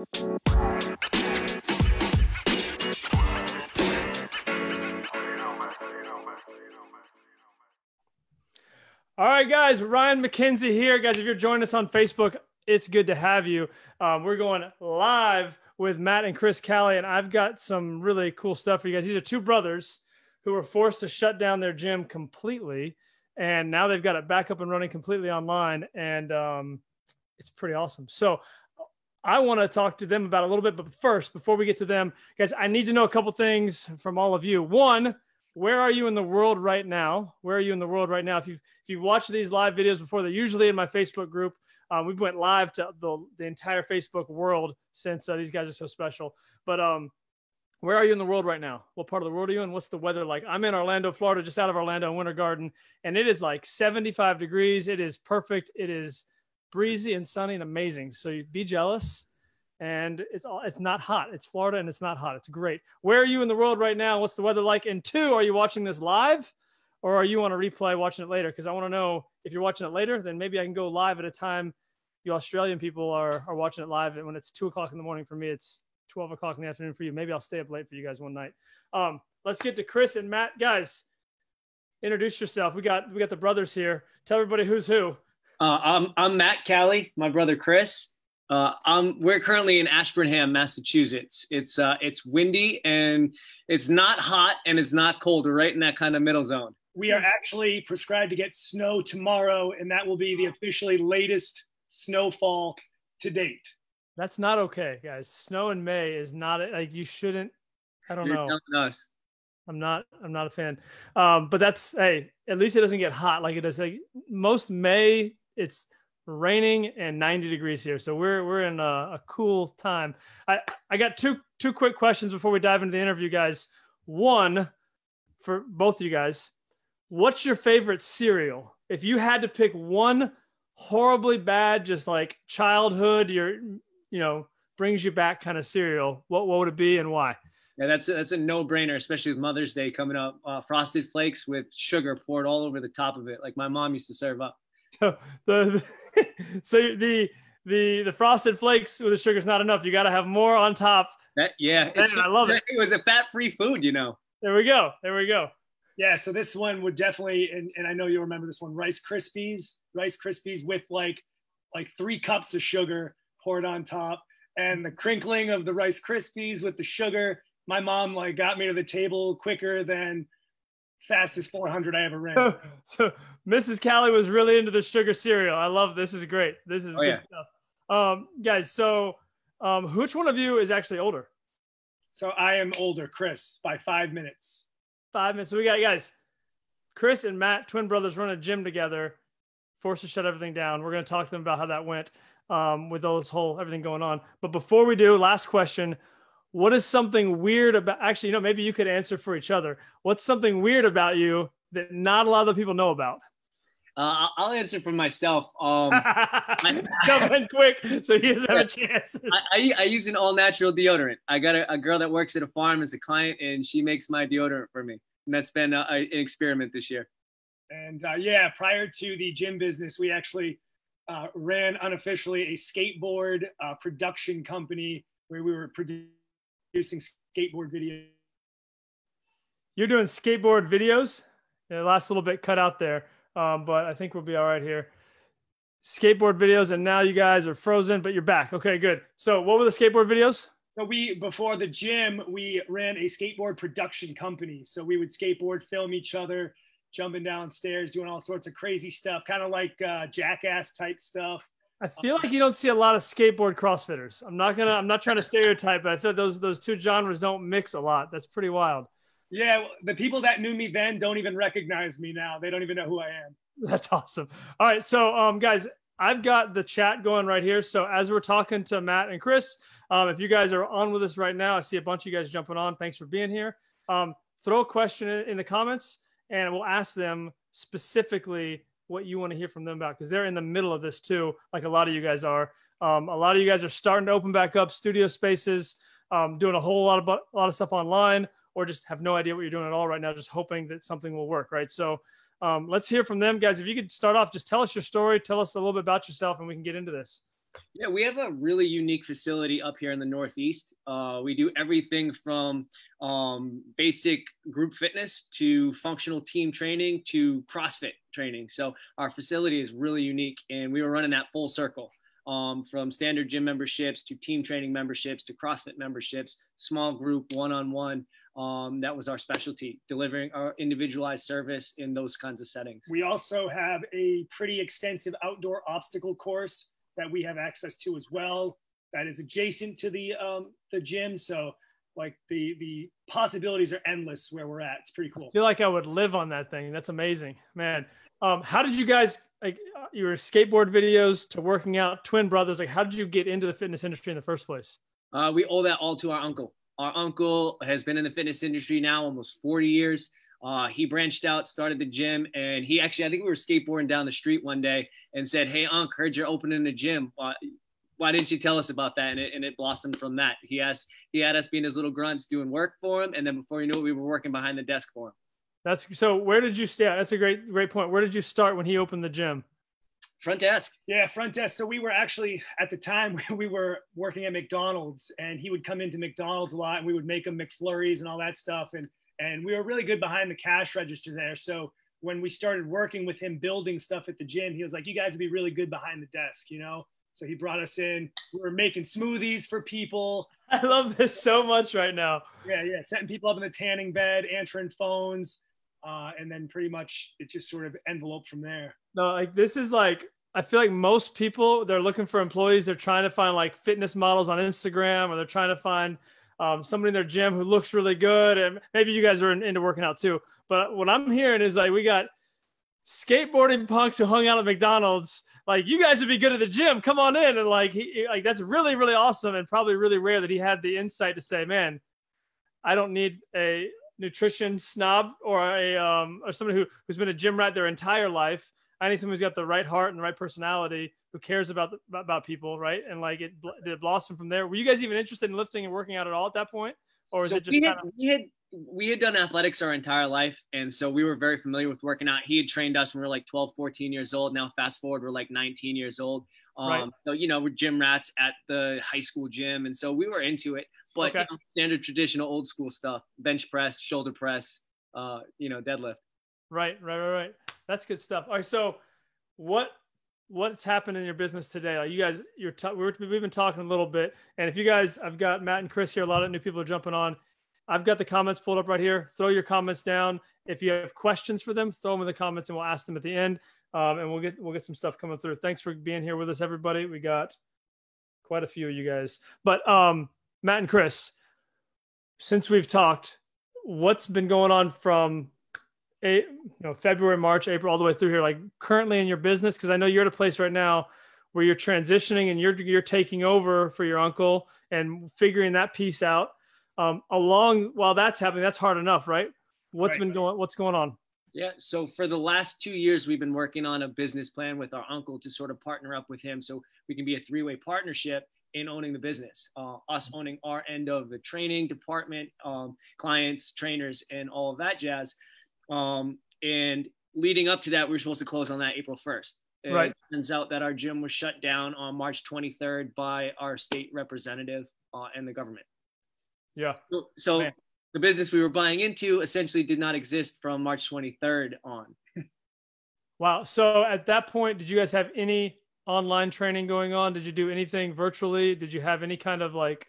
All right, guys, Ryan McKenzie here. Guys, if you're joining us on Facebook, it's good to have you. Um, we're going live with Matt and Chris Cali, and I've got some really cool stuff for you guys. These are two brothers who were forced to shut down their gym completely, and now they've got it back up and running completely online, and um, it's pretty awesome. So I want to talk to them about a little bit, but first, before we get to them, guys, I need to know a couple things from all of you. One, where are you in the world right now? Where are you in the world right now? If you if you watch these live videos before, they're usually in my Facebook group. Um, we went live to the, the entire Facebook world since uh, these guys are so special. But um, where are you in the world right now? What part of the world are you in? What's the weather like? I'm in Orlando, Florida, just out of Orlando, Winter Garden, and it is like 75 degrees. It is perfect. It is breezy and sunny and amazing. So you be jealous and it's all it's not hot. It's Florida and it's not hot. It's great. Where are you in the world right now? What's the weather like? And two, are you watching this live or are you on a replay watching it later? Because I want to know if you're watching it later, then maybe I can go live at a time you Australian people are are watching it live and when it's two o'clock in the morning for me, it's 12 o'clock in the afternoon for you. Maybe I'll stay up late for you guys one night. Um, let's get to Chris and Matt. Guys, introduce yourself. We got we got the brothers here. Tell everybody who's who. Uh, I'm I'm Matt Cali, my brother Chris. Uh, um, we're currently in Ashburnham, Massachusetts. It's uh, it's windy and it's not hot and it's not cold. We're right in that kind of middle zone. We are actually prescribed to get snow tomorrow, and that will be the officially latest snowfall to date. That's not okay, guys. Snow in May is not like you shouldn't. I don't You're know. telling us. I'm not. I'm not a fan. Um, but that's hey. At least it doesn't get hot like it does. Like most May, it's raining and 90 degrees here, so we're we're in a, a cool time. I I got two two quick questions before we dive into the interview, guys. One for both of you guys. What's your favorite cereal? If you had to pick one horribly bad, just like childhood, your you know brings you back kind of cereal, what what would it be and why? Yeah, that's a, that's a no brainer, especially with Mother's Day coming up. Uh, frosted Flakes with sugar poured all over the top of it, like my mom used to serve up. So the, so the the the frosted flakes with the sugar is not enough. You got to have more on top. That yeah, Man, I love it. It was a fat-free food, you know. There we go. There we go. Yeah, so this one would definitely, and, and I know you'll remember this one, Rice Krispies, Rice Krispies with like like three cups of sugar poured on top, and the crinkling of the Rice Krispies with the sugar. My mom like got me to the table quicker than fastest 400 I ever ran. So, so Mrs. Callie was really into the sugar cereal. I love this. Is great. This is Oh, good yeah. stuff. Um, guys, so um, which one of you is actually older? So I am older, Chris, by five minutes. Five minutes. So we got guys, Chris and Matt, twin brothers, run a gym together. Forced to shut everything down. We're going to talk to them about how that went um, with all this whole everything going on. But before we do, last question: What is something weird about? Actually, you know, maybe you could answer for each other. What's something weird about you that not a lot of people know about? Uh, I'll- answer for myself. Um, Jump in quick so he doesn't have a chance. I, I, I use an all natural deodorant. I got a, a girl that works at a farm as a client, and she makes my deodorant for me. And that's been a, a- an experiment this year. And uh, yeah, prior to the gym business, we actually uh, ran unofficially a skateboard uh, production company where we were produ- producing skateboard videos. You're doing skateboard videos. The last little bit cut out there, um, but I think we'll be all right here. Skateboard videos, and now you guys are frozen, but you're back. Okay, good. So, what were the skateboard videos? So we, before the gym, we ran a skateboard production company. So we would skateboard, film each other, jumping downstairs, doing all sorts of crazy stuff, kind of like uh, jackass type stuff. I feel like you don't see a lot of skateboard CrossFitters. I'm not gonna. I'm not trying to stereotype, but I feel those those two genres don't mix a lot. That's pretty wild. Yeah, the people that knew me then don't even recognize me now. They don't even know who I am. That's awesome. All right, so um, guys, I've got the chat going right here. So as we're talking to Matt and Chris, um, if you guys are on with us right now, I see a bunch of you guys jumping on. Thanks for being here. Um, throw a question in, in the comments, and we'll ask them specifically what you want to hear from them about because they're in the middle of this too, like a lot of you guys are. Um, a lot of you guys are starting to open back up studio spaces, um, doing a whole lot of a lot of stuff online, or just have no idea what you're doing at all right now, just hoping that something will work. Right. So um, let's hear from them, guys. If you could start off, just tell us your story, tell us a little bit about yourself, and we can get into this. Yeah, we have a really unique facility up here in the Northeast. Uh, we do everything from um, basic group fitness to functional team training to CrossFit training. So our facility is really unique, and we were running that full circle. Um, from standard gym memberships to team training memberships to CrossFit memberships, small group, one on one. Um, that was our specialty, delivering our individualized service in those kinds of settings. We also have a pretty extensive outdoor obstacle course that we have access to as well. That is adjacent to the um, the gym, so like the the possibilities are endless where we're at. It's pretty cool. I feel like I would live on that thing. That's amazing, man. Um, how did you guys like uh, your skateboard videos to working out, twin brothers? Like, how did you get into the fitness industry in the first place? Uh, we owe that all to our uncle. Our uncle has been in the fitness industry now almost 40 years. Uh, he branched out, started the gym, and he actually, I think we were skateboarding down the street one day and said, Hey, Unc, heard you're opening a gym. Why, why didn't you tell us about that? And it, and it blossomed from that. He asked, he had us being his little grunts doing work for him. And then before you knew it, we were working behind the desk for him. That's so. Where did you start? That's a great, great point. Where did you start when he opened the gym? Front desk. Yeah, front desk. So we were actually at the time we were working at McDonald's, and he would come into McDonald's a lot, and we would make him McFlurries and all that stuff, and and we were really good behind the cash register there. So when we started working with him building stuff at the gym, he was like, "You guys would be really good behind the desk," you know. So he brought us in. We were making smoothies for people. I love this so much right now. Yeah, yeah, setting people up in the tanning bed, answering phones, uh, and then pretty much it just sort of enveloped from there. No, like this is like I feel like most people they're looking for employees. They're trying to find like fitness models on Instagram, or they're trying to find um, somebody in their gym who looks really good. And maybe you guys are in, into working out too. But what I'm hearing is like we got skateboarding punks who hung out at McDonald's. Like you guys would be good at the gym. Come on in, and like he like that's really really awesome, and probably really rare that he had the insight to say, man, I don't need a nutrition snob or a um, or somebody who who's been a gym rat their entire life. I need someone who's got the right heart and the right personality who cares about the, about people, right? And like it did it blossom from there. Were you guys even interested in lifting and working out at all at that point, or is so it just we had, kind of- we had we had done athletics our entire life and so we were very familiar with working out he had trained us when we were like 12 14 years old now fast forward we're like 19 years old um, right. so you know we're gym rats at the high school gym and so we were into it but okay. you know, standard traditional old school stuff bench press shoulder press uh, you know deadlift right right right right that's good stuff all right so what what's happened in your business today? Like you guys, you're t- we we've been talking a little bit, and if you guys, I've got Matt and Chris here. A lot of new people are jumping on. I've got the comments pulled up right here. Throw your comments down. If you have questions for them, throw them in the comments, and we'll ask them at the end. Um, and we'll get we'll get some stuff coming through. Thanks for being here with us, everybody. We got quite a few of you guys. But um, Matt and Chris, since we've talked, what's been going on from a, you know February, March, April, all the way through here, like currently in your business? Because I know you're at a place right now where you're transitioning and you're you're taking over for your uncle and figuring that piece out. Um, along while that's happening, that's hard enough, right? What's right. been going What's going on? Yeah. So for the last two years, we've been working on a business plan with our uncle to sort of partner up with him, so we can be a three way partnership in owning the business. Uh, us owning our end of the training department, um, clients, trainers, and all of that jazz um, and leading up to that, we were supposed to close on that April 1st. It right. turns out that our gym was shut down on March 23rd by our state representative uh, and the government. Yeah. So, so the business we were buying into essentially did not exist from March 23rd on. wow. So at that point, did you guys have any online training going on? Did you do anything virtually? Did you have any kind of like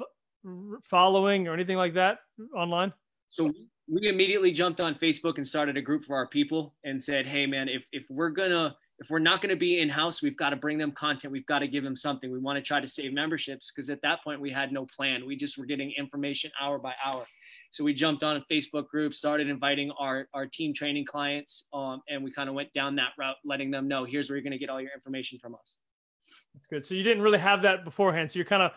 f- following or anything like that online? So we immediately jumped on Facebook and started a group for our people and said, "Hey, man, if if we're gonna if we're not gonna be in house, we've got to bring them content. We've got to give them something. We want to try to save memberships because at that point we had no plan. We just were getting information hour by hour. So we jumped on a Facebook group, started inviting our our team training clients, um, and we kind of went down that route, letting them know here's where you're gonna get all your information from us. That's good. So you didn't really have that beforehand. So you're kind of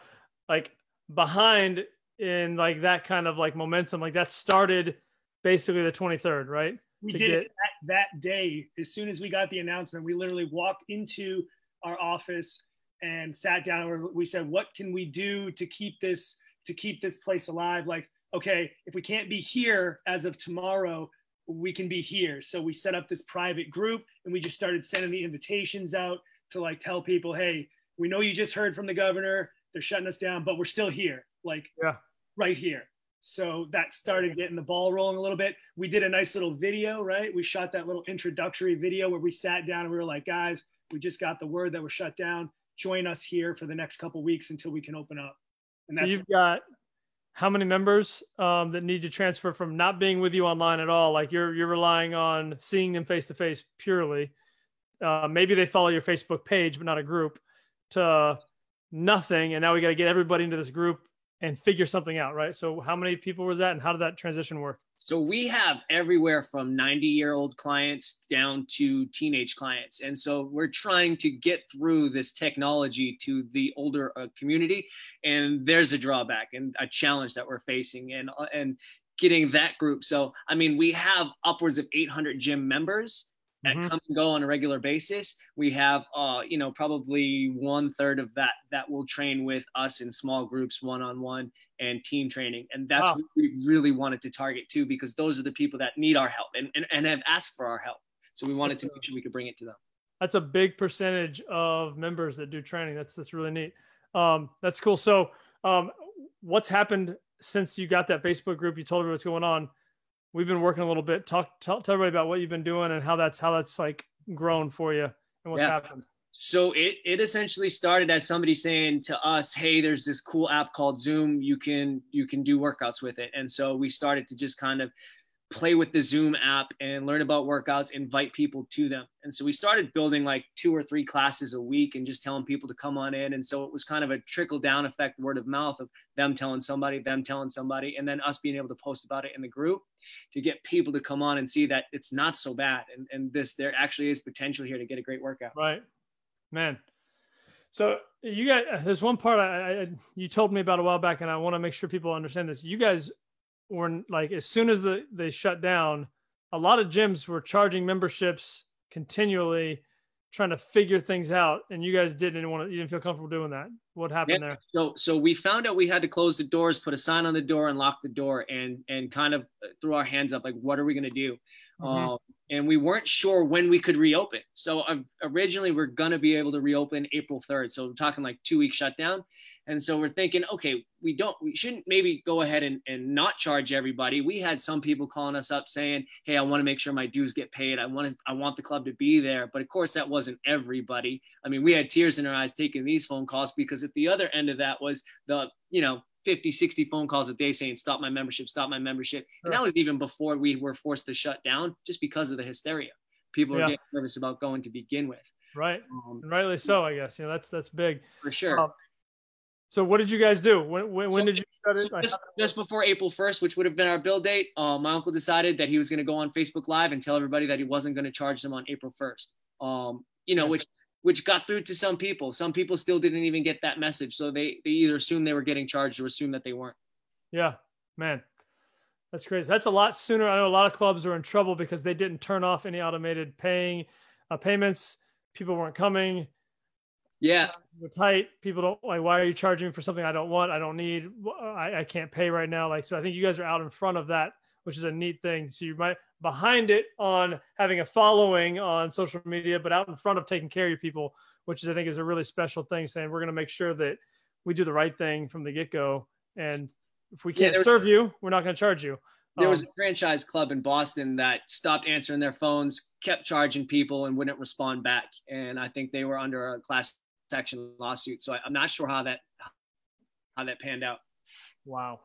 like behind in like that kind of like momentum. Like that started basically the 23rd right? We to did get... that, that day. As soon as we got the announcement we literally walked into our office and sat down and we said what can we do to keep this to keep this place alive? Like okay if we can't be here as of tomorrow we can be here. So we set up this private group and we just started sending the invitations out to like tell people hey we know you just heard from the governor. They're shutting us down, but we're still here, like yeah. right here. So that started getting the ball rolling a little bit. We did a nice little video, right? We shot that little introductory video where we sat down and we were like, guys, we just got the word that we're shut down. Join us here for the next couple weeks until we can open up. And that's so you've got how many members um, that need to transfer from not being with you online at all? Like you're you're relying on seeing them face to face purely. Uh, maybe they follow your Facebook page, but not a group. To nothing, and now we got to get everybody into this group and figure something out, right? So, how many people was that, and how did that transition work? So we have everywhere from 90 year old clients down to teenage clients. And so we're trying to get through this technology to the older uh, community. And there's a drawback and a challenge that we're facing and, uh, and getting that group. So, I mean, we have upwards of 800 gym members that mm-hmm. come and go on a regular basis. We have, uh, you know, probably one third of that that will train with us in small groups, one on one, and team training. And that's wow. what we really wanted to target too, because those are the people that need our help and, and, and have asked for our help. So we wanted that's to make sure we could bring it to them. That's a big percentage of members that do training. That's that's really neat. Um, that's cool. So, um, what's happened since you got that Facebook group? You told me what's going on we've been working a little bit. Talk, tell, tell everybody about what you've been doing and how that's how that's like grown for you and what's yeah. happened. So it it essentially started as somebody saying to us, "Hey, there's this cool app called Zoom. You can you can do workouts with it." And so we started to just kind of play with the Zoom app and learn about workouts, invite people to them. And so we started building like two or three classes a week and just telling people to come on in. And so it was kind of a trickle down effect, word of mouth of them telling somebody, them telling somebody, and then us being able to post about it in the group to get people to come on and see that it's not so bad. And, and this, there actually is potential here to get a great workout. Right. Man. So you got, there's one part I, I you told me about a while back, and I want to make sure people understand this. You guys or like as soon as the they shut down, a lot of gyms were charging memberships continually, trying to figure things out. And you guys didn't want to, you didn't feel comfortable doing that. What happened yeah. there? So so we found out we had to close the doors, put a sign on the door, and lock the door, and and kind of throw our hands up like, what are we gonna do? Mm-hmm. Um, and we weren't sure when we could reopen. So uh, originally we're gonna be able to reopen April 3rd. So we're talking like two week shutdown. And so we're thinking, okay, we don't, we shouldn't maybe go ahead and, and not charge everybody. We had some people calling us up saying, Hey, I want to make sure my dues get paid. I want to, I want the club to be there. But of course that wasn't everybody. I mean, we had tears in our eyes taking these phone calls because at the other end of that was the, you know, 50, 60 phone calls a day saying, stop my membership, stop my membership. And that was even before we were forced to shut down just because of the hysteria. People yeah. are getting nervous about going to begin with. Right. Um, and rightly so, I guess, you know, that's, that's big for sure. Um, so what did you guys do? When, when, when did you shut it? Just, just, before April 1st, which would have been our bill date, uh, my uncle decided that he was going to go on Facebook Live and tell everybody that he wasn't going to charge them on April 1st. Um, you know, which which got through to some people. Some people still didn't even get that message, so they they either assumed they were getting charged or assumed that they weren't. Yeah, man, that's crazy. That's a lot sooner. I know a lot of clubs are in trouble because they didn't turn off any automated paying uh, payments. People weren't coming yeah. are tight. People don't like why are you charging me for something i don't want? I don't need I, I can't pay right now. Like so i think you guys are out in front of that which is a neat thing. So you might behind it on having a following on social media but out in front of taking care of your people which is i think is a really special thing saying we're going to make sure that we do the right thing from the get-go. And if we can't yeah, serve you we're not going to charge you. There was um, a franchise club in Boston that stopped answering their phones, kept charging people, and wouldn't respond back. And I think they were under a class section lawsuit. So I, am not sure how that how that panned out. Wow,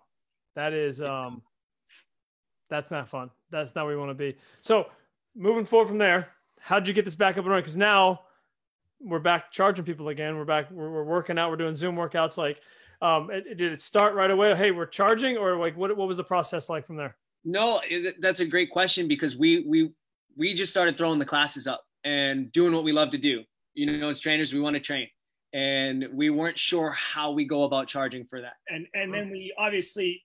that is um, that's not fun. That's not where we want to be. So moving forward from there, how'd you get this back up and running? Because now we're back charging people again. We're back. We're, we're working out. We're doing Zoom workouts. Like, um, it, did it start right away? Hey, we're charging, or like what? What was the process like from there? No, it, that's a great question because we we we just started throwing the classes up and doing what we love to do you know, as trainers, we want to train. And we weren't sure how we go about charging for that. And and then we obviously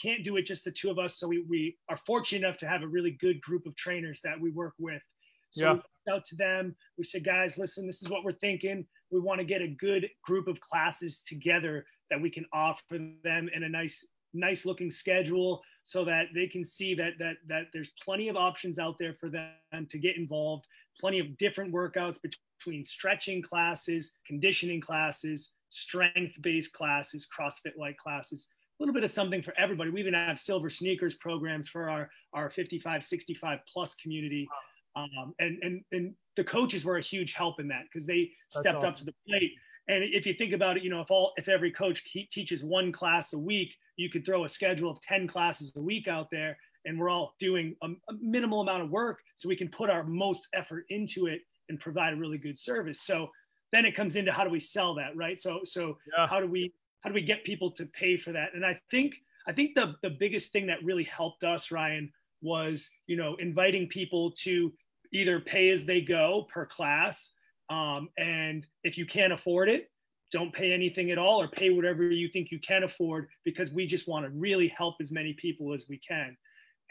can't do it just the two of us. So we, we are fortunate enough to have a really good group of trainers that we work with. So yeah. we reached out to them. We said, guys, listen, this is what we're thinking. We want to get a good group of classes together that we can offer them in a nice, nice looking schedule so that they can see that that that there's plenty of options out there for them to get involved, plenty of different workouts between stretching classes, conditioning classes, strength based classes, CrossFit like classes, a little bit of something for everybody. We even have silver sneakers programs for our, our 55, 65 plus community. Um, and, and, and the coaches were a huge help in that because they stepped awesome. up to the plate. And if you think about it, you know, if all if every coach teaches one class a week, you could throw a schedule of 10 classes a week out there and we're all doing a, a minimal amount of work so we can put our most effort into it and provide a really good service. So then it comes into how do we sell that, right? So so yeah. how do we how do we get people to pay for that? And I think I think the the biggest thing that really helped us, Ryan, was you know inviting people to either pay as they go per class, um, and if you can't afford it, don't pay anything at all, or pay whatever you think you can afford, because we just want to really help as many people as we can.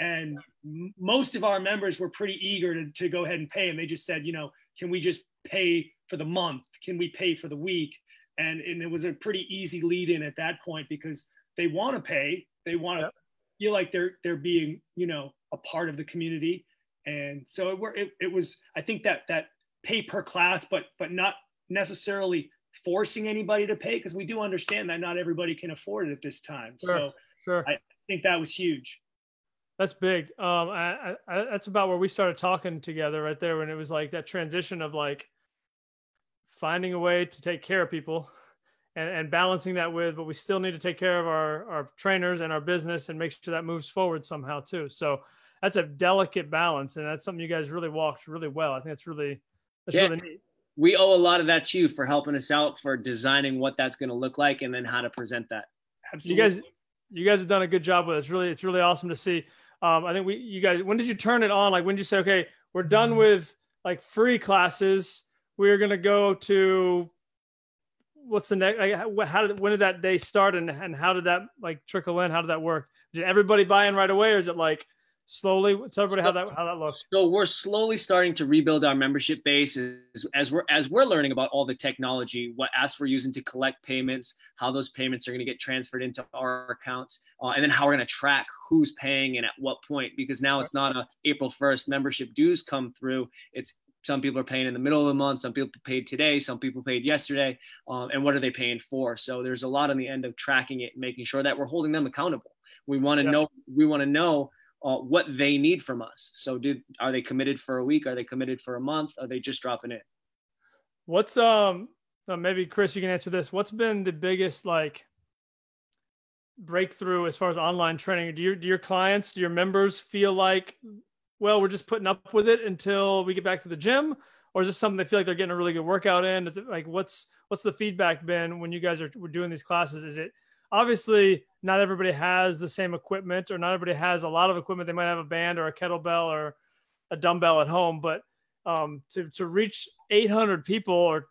And m- most of our members were pretty eager to, to go ahead and pay, and they just said, you know, can we just pay for the month? Can we pay for the week? And, and it was a pretty easy lead in at that point because they want to pay. They want to yep. feel like they're, they're being, you know, a part of the community. And so it, it, it was, I think that, that pay per class, but, but not necessarily forcing anybody to pay because we do understand that not everybody can afford it at this time. Sure, so sure. I think that was huge. That's big. Um, I, I, that's about where we started talking together right there when it was like that transition of like, finding a way to take care of people and, and balancing that with, but we still need to take care of our, our trainers and our business and make sure that moves forward somehow too. So that's a delicate balance. And that's something you guys really walked really well. I think that's really, that's yeah. really neat. We owe a lot of that to you for helping us out for designing what that's going to look like and then how to present that. Absolutely. You guys, you guys have done a good job with it. It's really, it's really awesome to see. Um, I think we, you guys, when did you turn it on? Like when did you say, okay, we're done mm-hmm. with like free classes we're going to go to what's the next like, how did when did that day start and, and how did that like trickle in how did that work did everybody buy in right away or is it like slowly tell everybody how that how that looks. So we're slowly starting to rebuild our membership base as, as we're as we're learning about all the technology what apps we're using to collect payments how those payments are going to get transferred into our accounts uh, and then how we're going to track who's paying and at what point because now it's not a april 1st membership dues come through. It's some people are paying in the middle of the month some people paid today some people paid yesterday um, and what are they paying for? So there's a lot on the end of tracking it and making sure that we're holding them accountable. We want to yeah. know we want to know uh, what they need from us so do are they committed for a week are they committed for a month are they just dropping in? what's um uh, maybe chris you can answer this what's been the biggest like breakthrough as far as online training do your do your clients do your members feel like well, we're just putting up with it until we get back to the gym? Or is this something they feel like they're getting a really good workout in? Is it like what's what's the feedback been when you guys are were doing these classes? Is it obviously not everybody has the same equipment or not everybody has a lot of equipment. They might have a band or a kettlebell or a dumbbell at home, but um, to, to reach 800 people or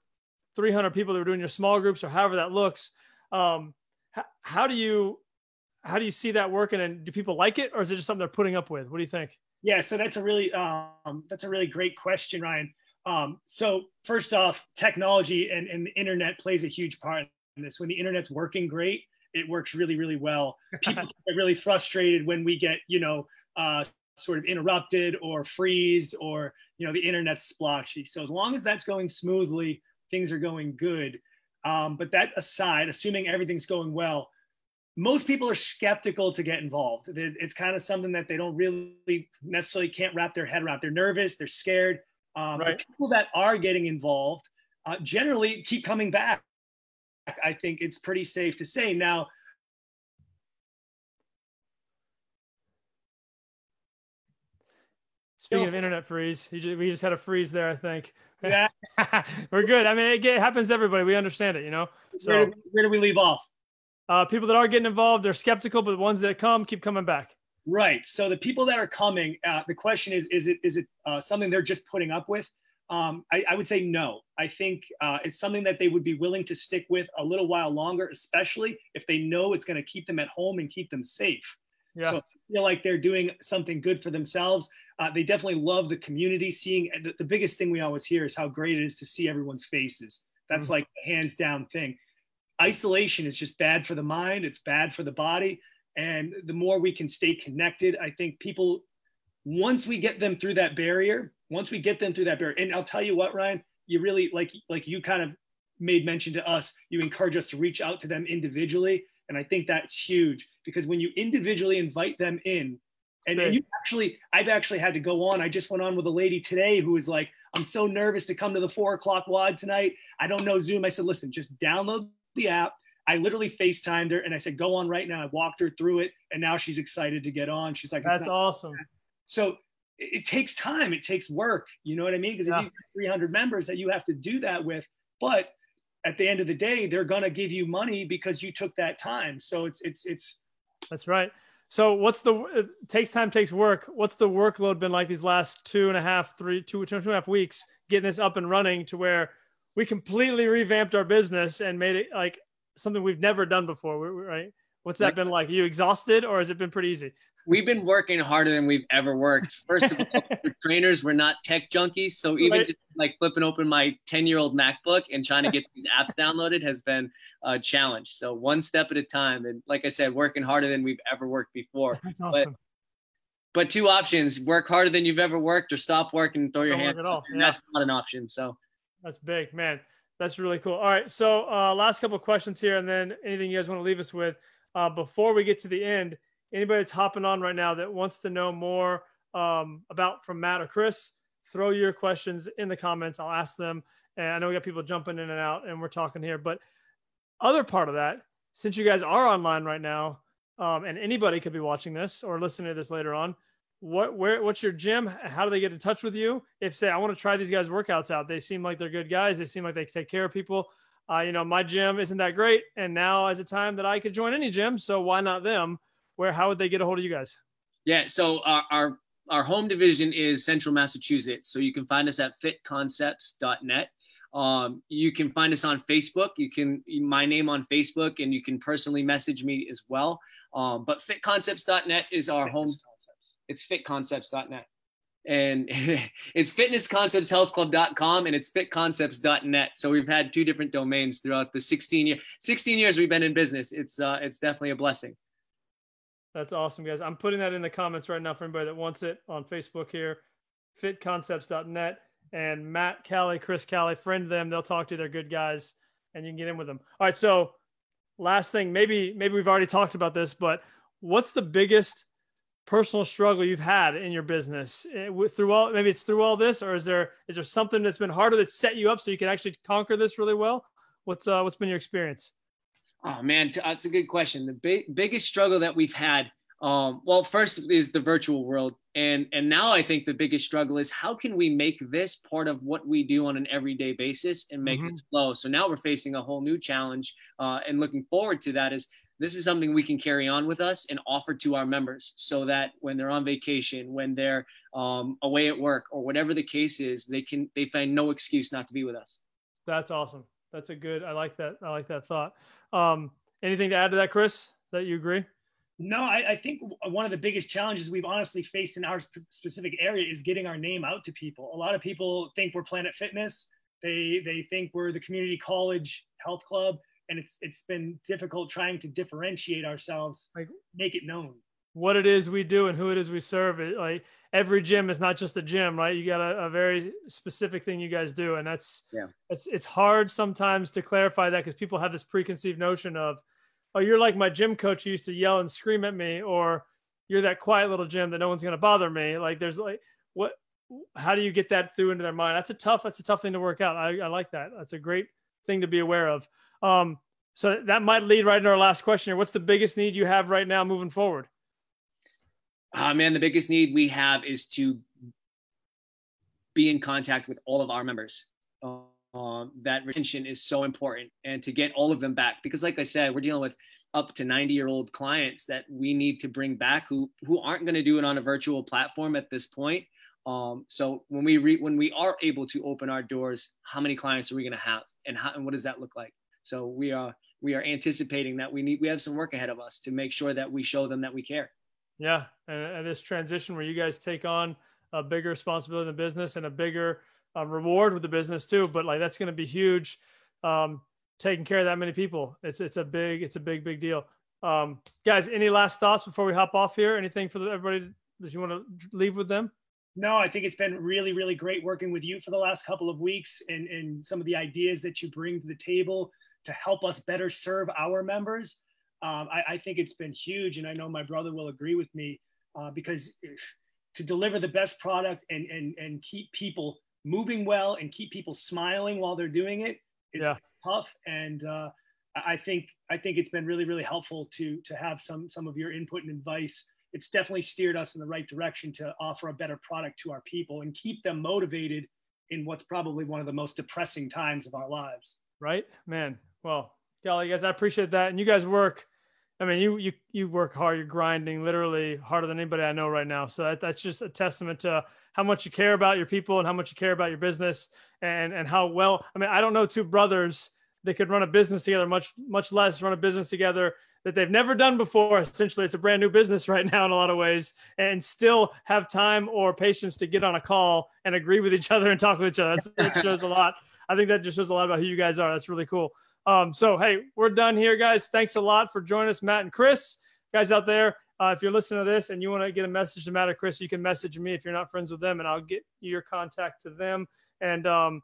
300 people that are doing your small groups or however that looks, um, how, how do you how do you see that working and do people like it or is it just something they're putting up with? What do you think? Yeah, so that's a really um, that's a really great question, Ryan. Um, so first off, technology and, and the internet plays a huge part in this. When the internet's working great, it works really, really well. People get really frustrated when we get, you know, uh, sort of interrupted or freeze or, you know, the internet's splotchy. So as long as that's going smoothly, things are going good. Um, but that aside, assuming everything's going well, most people are skeptical to get involved. It's kind of something that they don't really necessarily can't wrap their head around. They're nervous, they're scared. Um, right. people that are getting involved uh, generally keep coming back. I think it's pretty safe to say. Now, Speaking of internet freeze, just, we just had a freeze there. I think. Yeah, we're good. I mean, it, it, happens to everybody. We understand it, you know. So where do, where do we leave off? uh, people that are getting involved, they're skeptical, but the ones that come keep coming back. Right. So the people that are coming, uh, the question is, is it is it uh, something they're just putting up with? Um, I, I, would say no. I think uh, it's something that they would be willing to stick with a little while longer, especially if they know it's going to keep them at home and keep them safe. Yeah. So I feel like they're doing something good for themselves. Uh, they definitely love the community. Seeing the, the, biggest thing we always hear is how great it is to see everyone's faces. That's mm-hmm. like a hands down thing isolation is just bad for the mind, it's bad for the body. And the more we can stay connected, I think people, once we get them through that barrier, once we get them through that barrier, and I'll tell you what, Ryan, you really like like you kind of made mention to us you encourage us to reach out to them individually and i think that's huge because when you individually invite them in and, and you actually i've actually had to go on i just went on with a lady today who was like i'm so nervous to come to the four o'clock WOD tonight i don't know zoom i said listen just download the app I literally FaceTimed her and I said, go on right now. I walked her through it and now she's excited to get on. She's like, that's awesome. So it, it, takes time. It takes work. You know what I mean? Because yeah. if you have 300 members that you have to do that with, but at the end of the day, they're going to give you money because you took that time. So it's, it's, it's, that's right. So what's the, it takes time, takes work. What's the workload been like these last two and a half, three, two, two and a half weeks, getting this up and running to where we completely revamped our business and made it like something we've never done before, right? What's that like, been like? Are you exhausted or has it been pretty easy? We've been working harder than we've ever worked. First of all, we're trainers, we're not tech junkies. So even right. just like flipping open my 10 year old MacBook and trying to get these apps downloaded has been a challenge. So one step at a time. And like I said, working harder than we've ever worked before. That's awesome. But, but two options work harder than you've ever worked or stop working and throw your hand. At all. Yeah. That's not an option. So that's big, man. That's really cool. All right. So, uh, last couple questions here, and then anything you guys want to leave us with uh, before we get to the end. Anybody that's hopping on right now that wants to know more um, about from Matt or Chris, throw your questions in the comments. I'll ask them. And I know we got people jumping in and out, and we're talking here. But other part of that, since you guys are online right now, um, and anybody could be watching this or listening to this later on, what where what's your gym how do they get in touch with you if say i want to try these guys workouts out they seem like they're good guys they seem like they take care of people uh, you know my gym isn't that great and now is a time that i could join any gym so why not them where how would they get a hold of you guys yeah so our our, our home division is central massachusetts so you can find us at fitconcepts.net um, you can find us on Facebook. You can my name on Facebook, and you can personally message me as well. Um, but fitconcepts.net is our Fitness home. Concepts. It's fitconcepts.net. And it's fitnessconceptshealthclub.com and it's fitconcepts.net. So we've had two different domains throughout the 16 year 16 years we've been in business. It's uh, it's definitely a blessing. That's awesome, guys. I'm putting that in the comments right now for anybody that wants it on Facebook here. Fitconcepts.net and Matt Callie, Chris Callie, friend them. They'll talk to you. They're good guys, and you can get in with them. All right. So, last thing, maybe maybe we've already talked about this, but what's the biggest personal struggle you've had in your business eh, through all? Maybe it's through all this, or is there is there something that's been harder that set you up so you can actually conquer this really well? What's uh, what's been your experience? Oh man, that's a good question. The big, biggest struggle that we've had um, well, first is the virtual world, and and now I think the biggest struggle is how can we make this part of what we do on an everyday basis and make mm-hmm. it flow. So now we're facing a whole new challenge, uh, and looking forward to that is this is something we can carry on with us and offer to our members, so that when they're on vacation, when they're um, away at work, or whatever the case is, they can they find no excuse not to be with us. That's awesome. That's a good. I like that. I like that thought. Um, anything to add to that, Chris? That you agree? No, I, I, think uh, one of the biggest challenges we've honestly faced in our specific area is getting our name out to people. A lot of people think we're Planet Fitness. They they think we're the community college health club, and it's it's been difficult trying to differentiate ourselves, like make it known what it is we do and who it is we serve. It like every gym is not just a gym, right? You got a, a very specific thing you guys do, and that's yeah. It's it's hard sometimes to clarify that because people have this preconceived notion of oh, you're like my gym coach who used to yell and scream at me, or you're that quiet little gym that no one's going to bother me. Like there's like, what, how do you get that through into their mind? That's a tough, that's a tough thing to work out. I, I like that. That's a great thing to be aware of. Um, so that might lead right into our last question here. What's the biggest need you have right now moving forward? Uh, man, the biggest need we have is to be in contact with all of our members. Um, that retention is so important and to get all of them back. Because like i said we're dealing with up to 90 year old clients that we need to bring back who who aren't going to do it on a virtual platform at this point. Um, so when we re, when we are able to open our doors how many clients are we going to have and how and what does that look like? So we are we are anticipating that we need we have some work ahead of us to make sure that we show them that we care. Yeah and, and this transition where you guys take on a bigger responsibility in the business and a bigger um, reward with the business too. But like that's going to be huge. Um, taking care of that many people, it's it's a big it's a big big deal. Um, guys, any last thoughts before we hop off here? Anything for the, everybody that you want to leave with them? No, I think it's been really, really great working with you for the last couple of weeks and, and some of the ideas that you bring to the table to help us better serve our members. Um, I, I, think it's been huge. And I know my brother will agree with me uh, because to deliver the best product and, and, and keep people moving well and keep people smiling while they're doing it is yeah. tough. And uh, I think, I think it's been really, really helpful to, to have some, some of your input and advice it's definitely steered us in the right direction to offer a better product to our people and keep them motivated in what's probably one of the most depressing times of our lives. Right, man. Well, golly, guys, I appreciate that. And you guys work. I mean, you you you work hard. You're grinding literally harder than anybody I know right now. So that, that's just a testament to how much you care about your people and how much you care about your business and and how well. I mean, I don't know two brothers that could run a business together, much much less run a business together that they've never done before. Essentially, it's a brand new business right now in a lot of ways, and still have time or patience to get on a call and agree with each other and talk with each other. That's, that shows a lot. I think that just shows a lot about who you guys are. That's really cool. Um, so, hey, we're done here, guys. Thanks a lot for joining us, Matt and Chris. Guys out there, uh, if you're listening to this and you want to get a message to Matt or Chris, you can message me if you're not friends with them, and I'll get your contact to them. And um,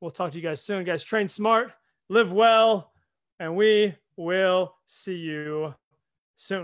we'll talk to you guys soon, guys. Train smart, live well, and we will see you soon.